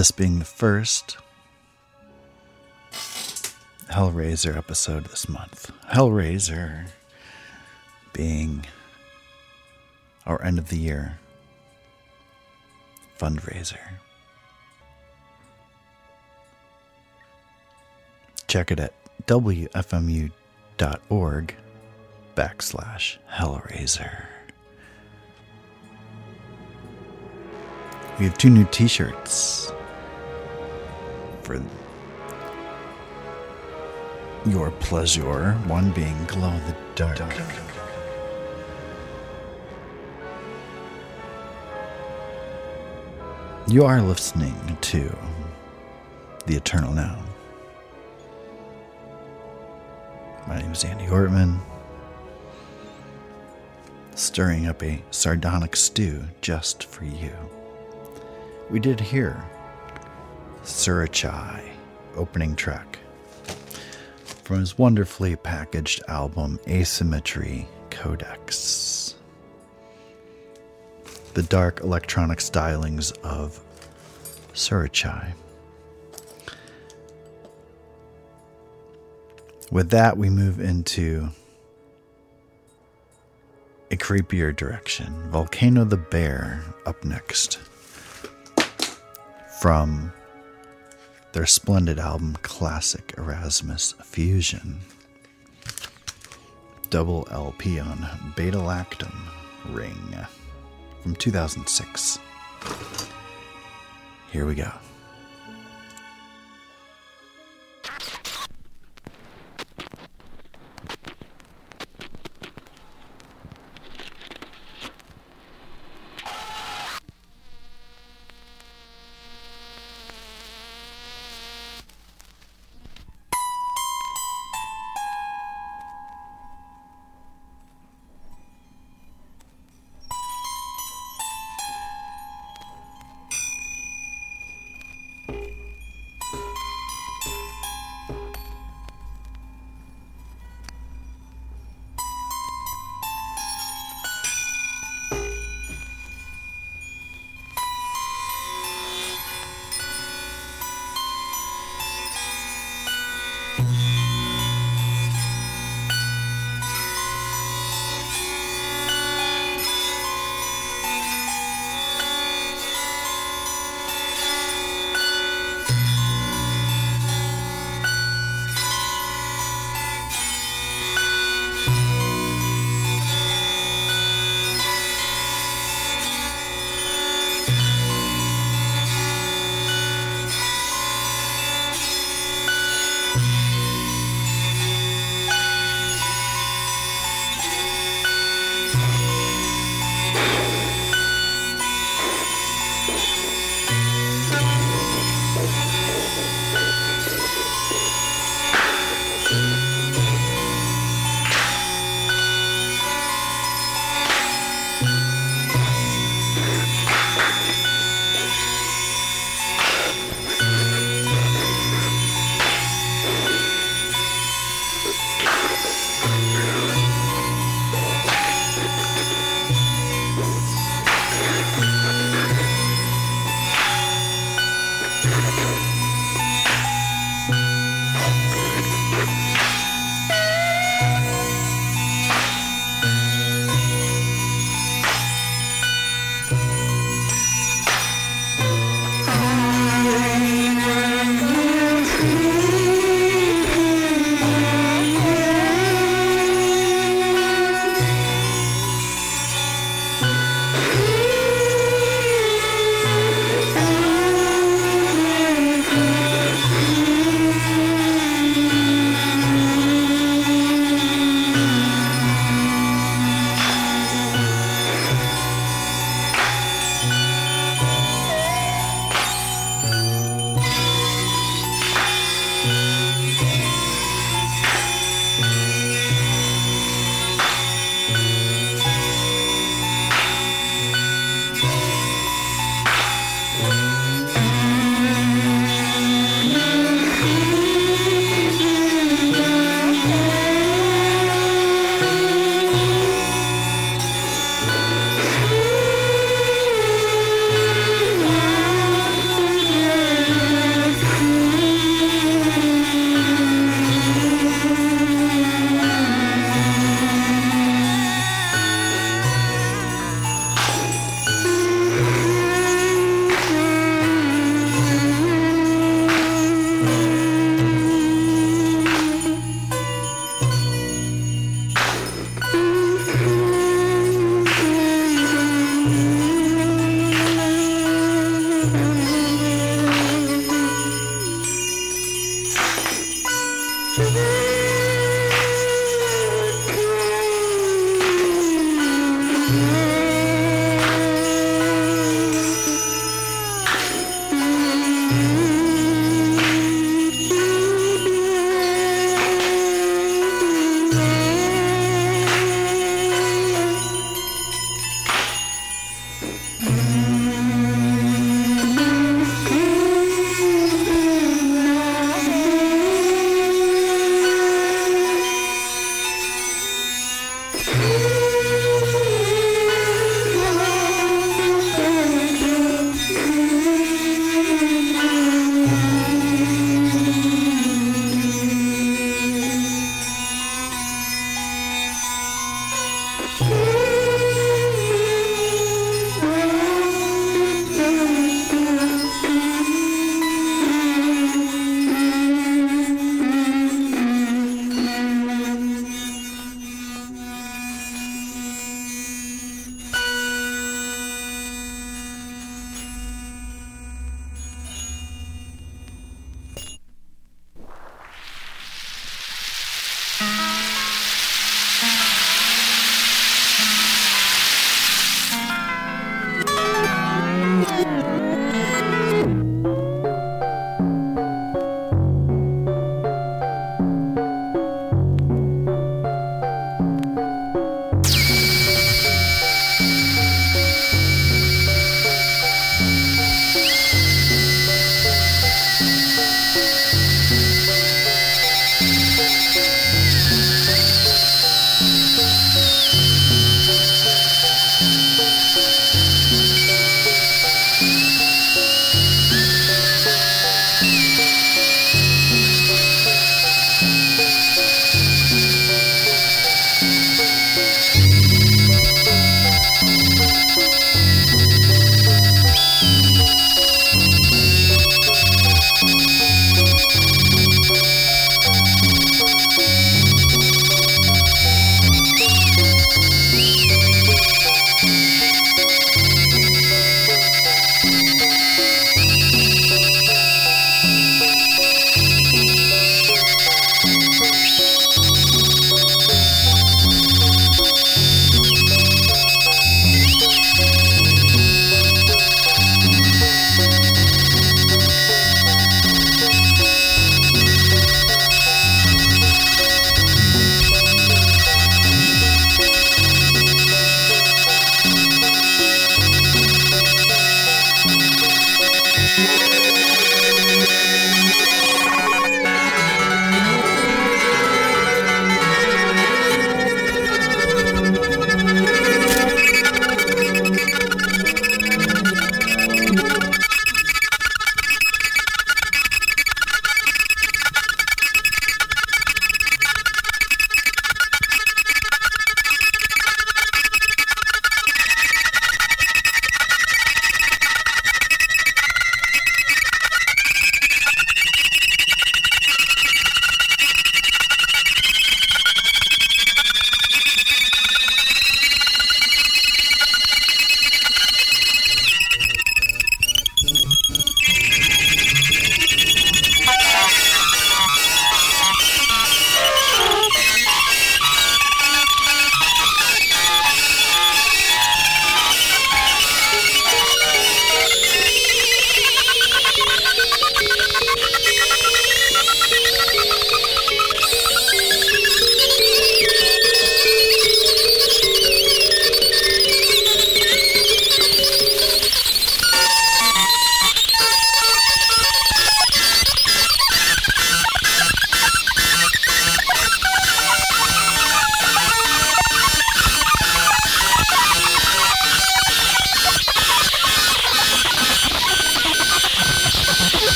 This being the first Hellraiser episode this month. Hellraiser being our end of the year fundraiser. Check it at wfmu.org backslash Hellraiser. We have two new t shirts for your pleasure, one being glow in the dark. You are listening to The Eternal Now. My name is Andy Ortmann. Stirring up a sardonic stew just for you. We did hear Surachai, opening track from his wonderfully packaged album Asymmetry Codex. The dark electronic stylings of Surachai. With that, we move into a creepier direction. Volcano the Bear up next. from their splendid album Classic Erasmus Fusion. Double LP on Beta Lactam Ring from 2006. Here we go.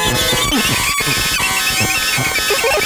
フフフフ。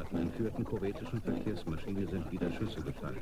Piraten entführten kuwaitischen Verkehrsmaschine sind wieder Schüsse gefallen.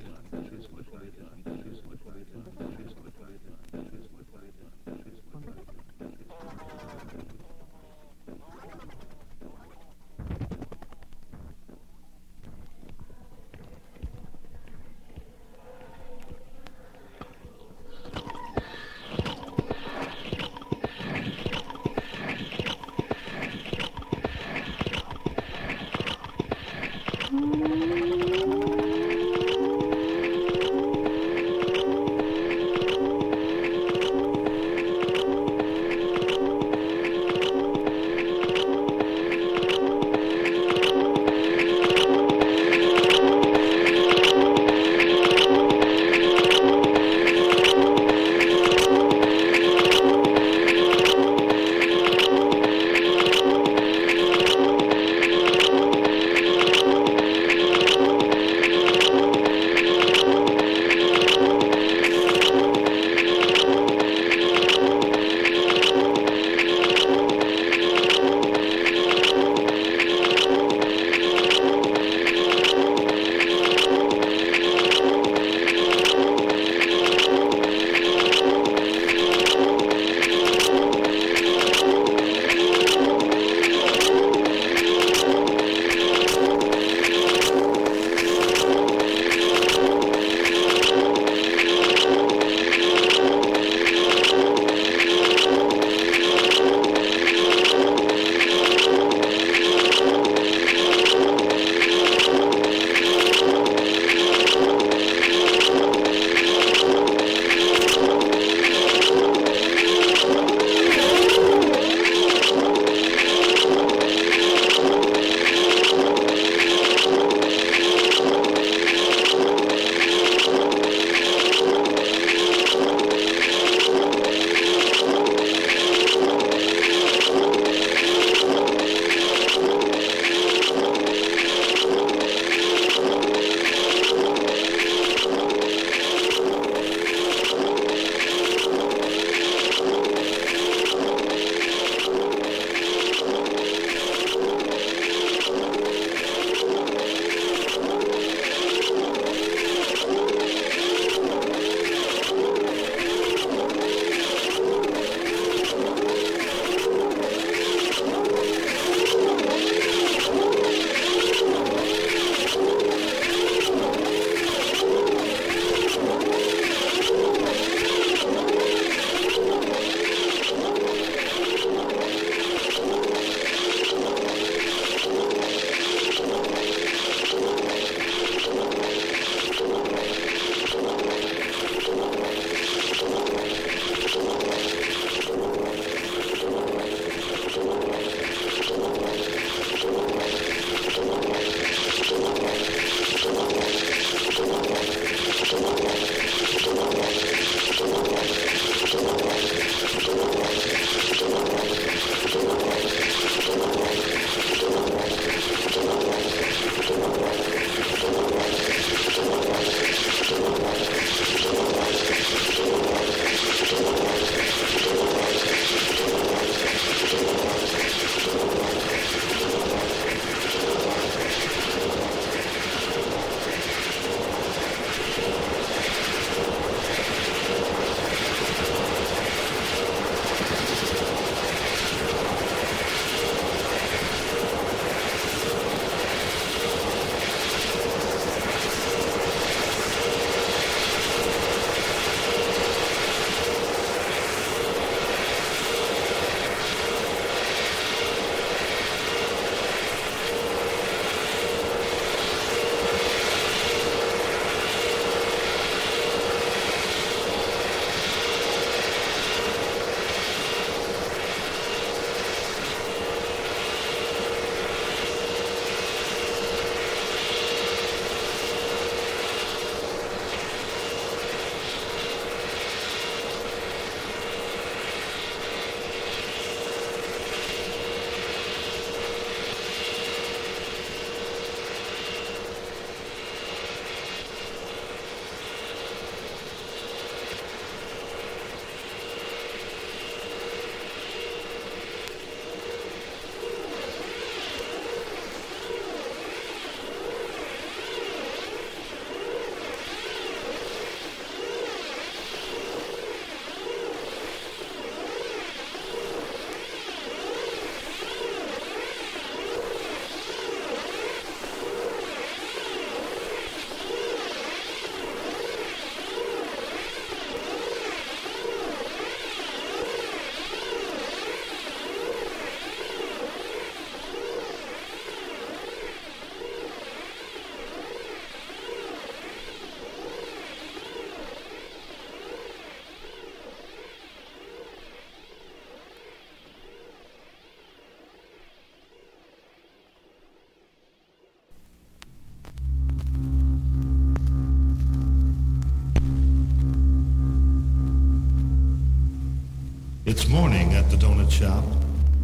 It's morning at the donut shop.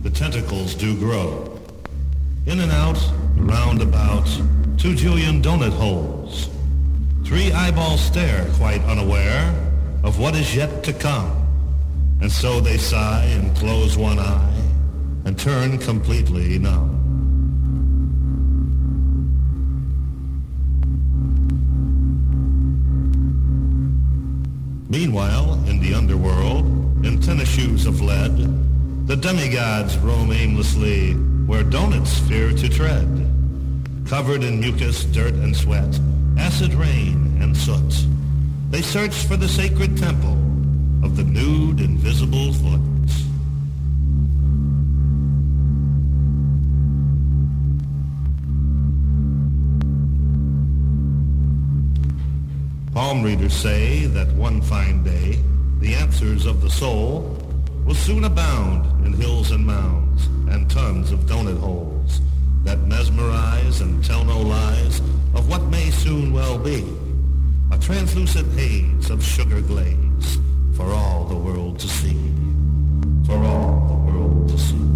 The tentacles do grow. In and out, round about, two Julian donut holes. Three eyeballs stare, quite unaware of what is yet to come. And so they sigh and close one eye and turn completely numb. Shoes of lead, the demigods roam aimlessly where donuts fear to tread. Covered in mucus, dirt, and sweat, acid rain and soot, they search for the sacred temple of the nude, invisible foot. Palm readers say that one fine day, the answers of the soul will soon abound in hills and mounds and tons of donut holes that mesmerize and tell no lies of what may soon well be a translucent haze of sugar glaze for all the world to see, for all the world to see.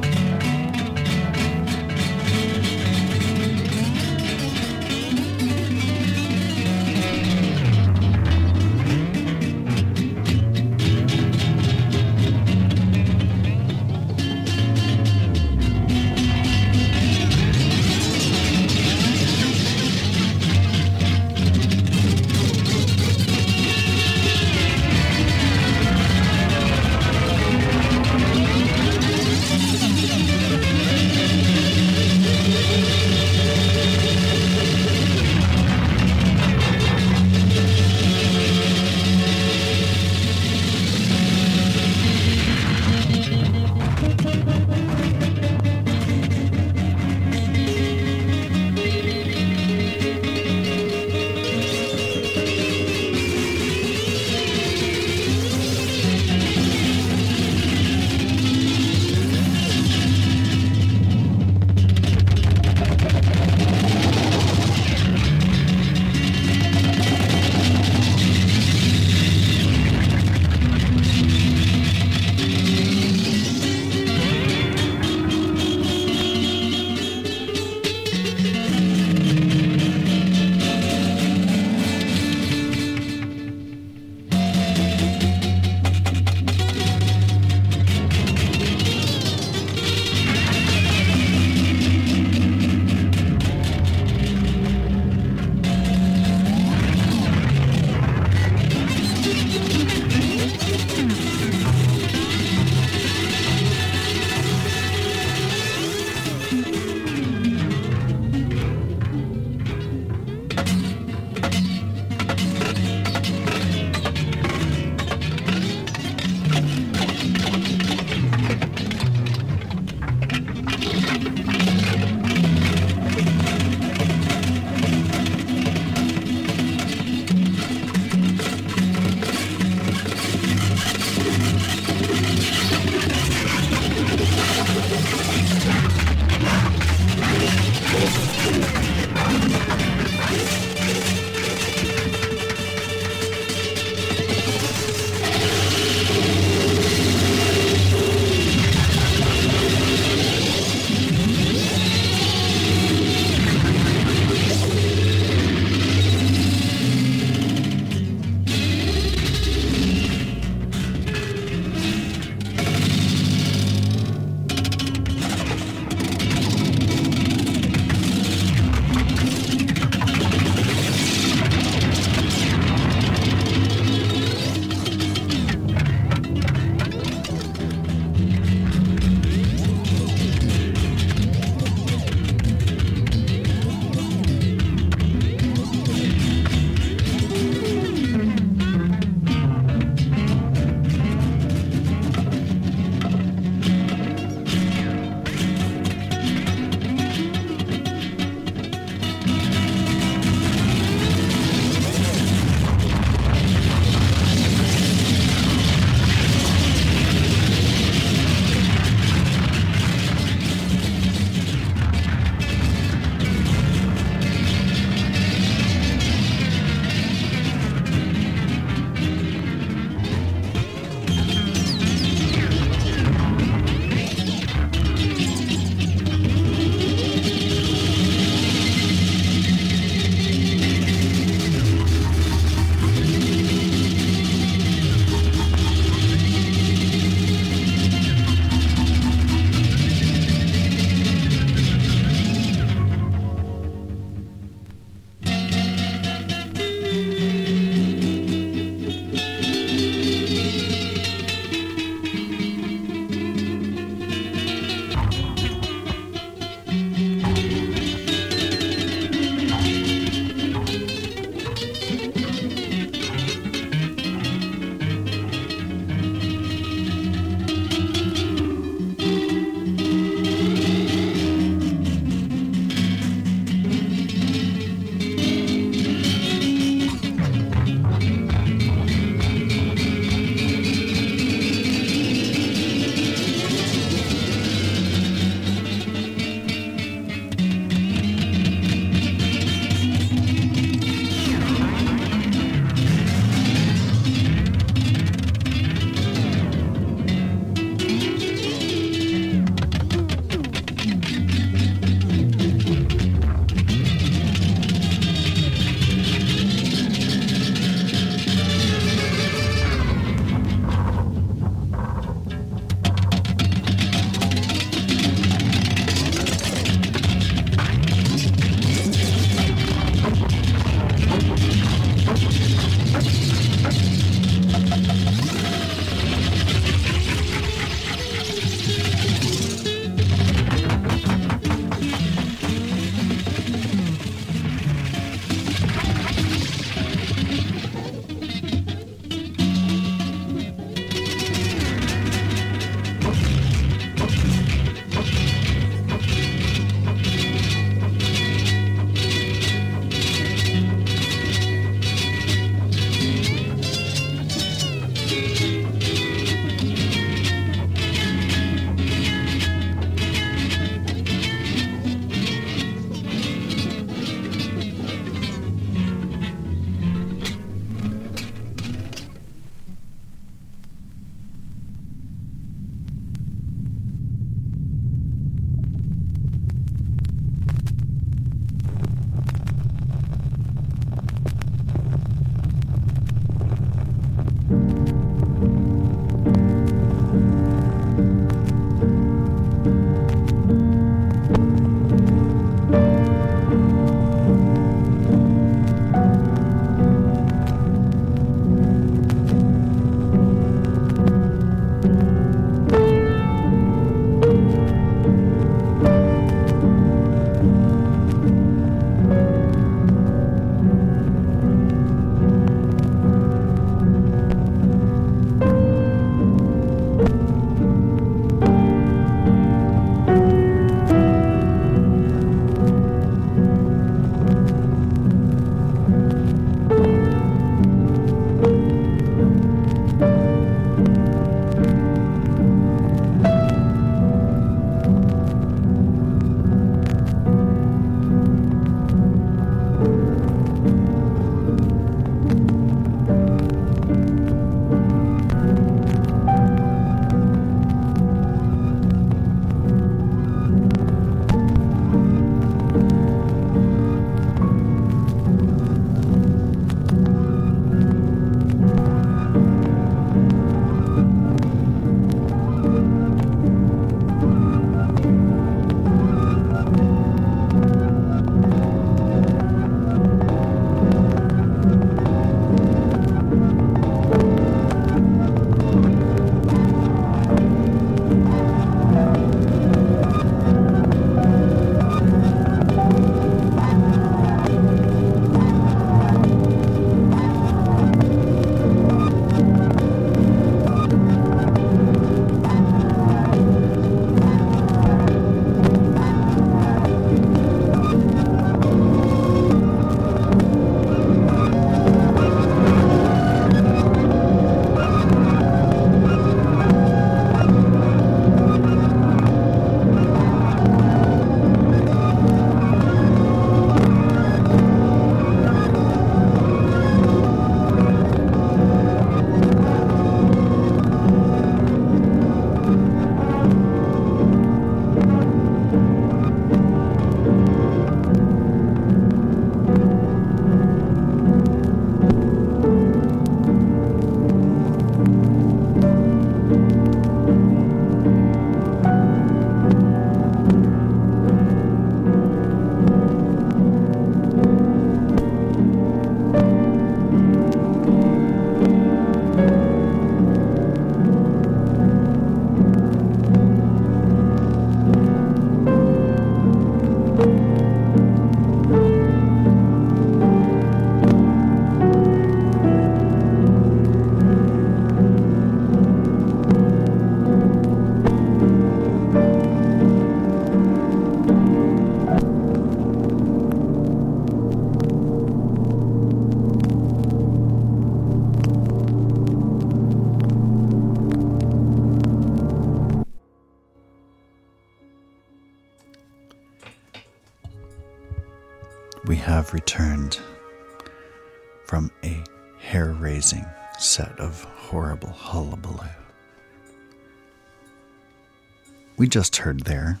We just heard there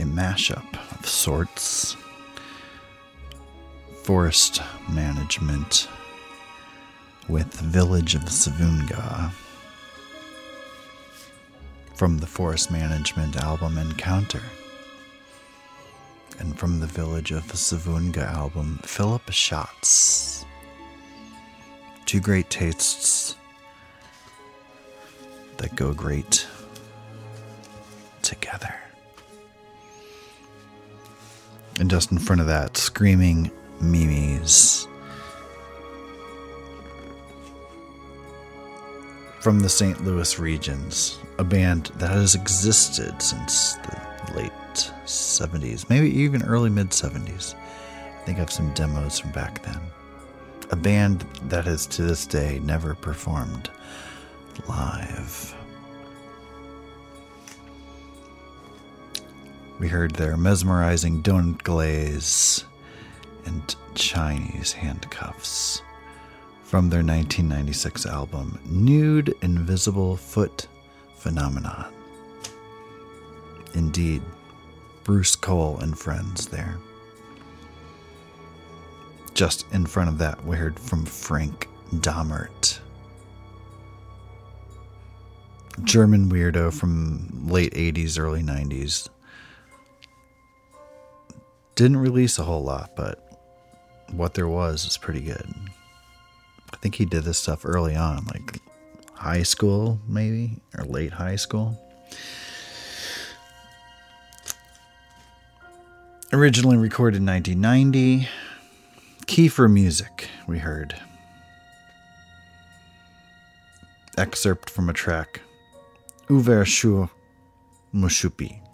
a mashup of sorts. Forest management with Village of Savoonga from the forest management album Encounter. And from the Village of Savoonga album Philipp Schatz. Two great tastes that go great together. And just in front of that, Screaming Mee Mees. From the St. Louis regions, a band that has existed since the late 70s, maybe even early mid 70s. I think I have some demos from back then. A band that has to this day never performed live. We heard their mesmerizing donut glaze and Chinese handcuffs from their 1996 album Nude Invisible Foot Phenomenon. Indeed, Bruce Cole and friends there. Just in front of that, we heard from Frank Dommert. German weirdo from late 80s, early 90s. Didn't release a whole lot, but what there was was pretty good. I think he did this stuff early on, like high school, maybe, or late high school. Originally recorded in 1990. Kiefermusik, we heard. Excerpt from a track, Ouverture Mushupi.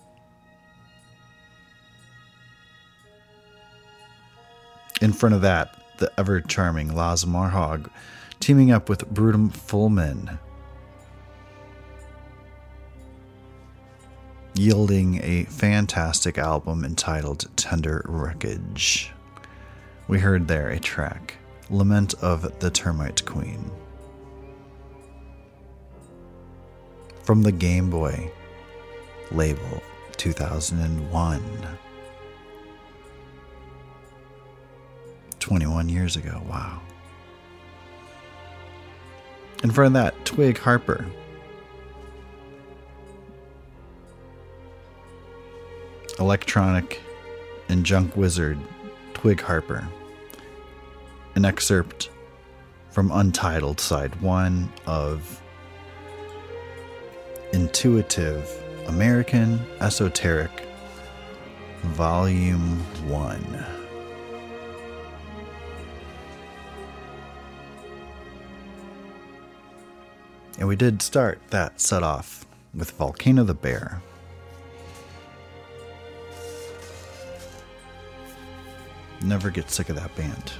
In front of that, the ever charming Lars Marhaug teaming up with Brutum Fulmen, yielding a fantastic album entitled Tender Wreckage. We heard there a track, Lament of the Termite Queen. From the Game Boy label 2001. 21 years ago. Wow. In front of that, Twig Harper. Electronic and Junk Wizard, Twig Harper. An excerpt from Untitled Side 1 of Intuitive American Esoteric Volume 1. And we did start that set off with Volcano the Bear. Never get sick of that band.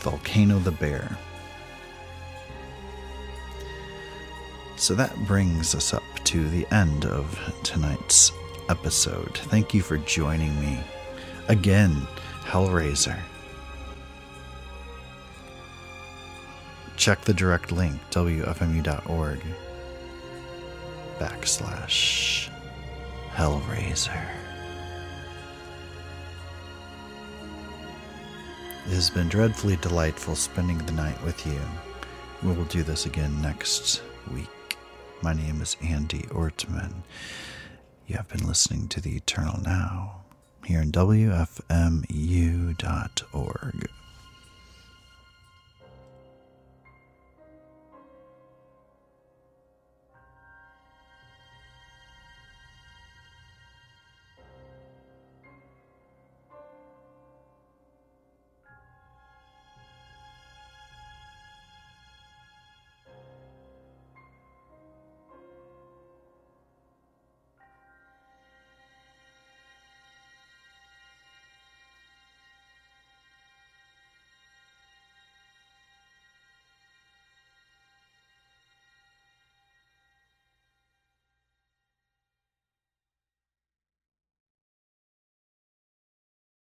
Volcano the Bear. So that brings us up to the end of tonight's episode. Thank you for joining me. Again, Hellraiser. Check the direct link wfmu.org backslash hellraiser. It has been dreadfully delightful spending the night with you. We will do this again next week. My name is andy Ortmann. You have been listening to the eternal now here in wfmu.org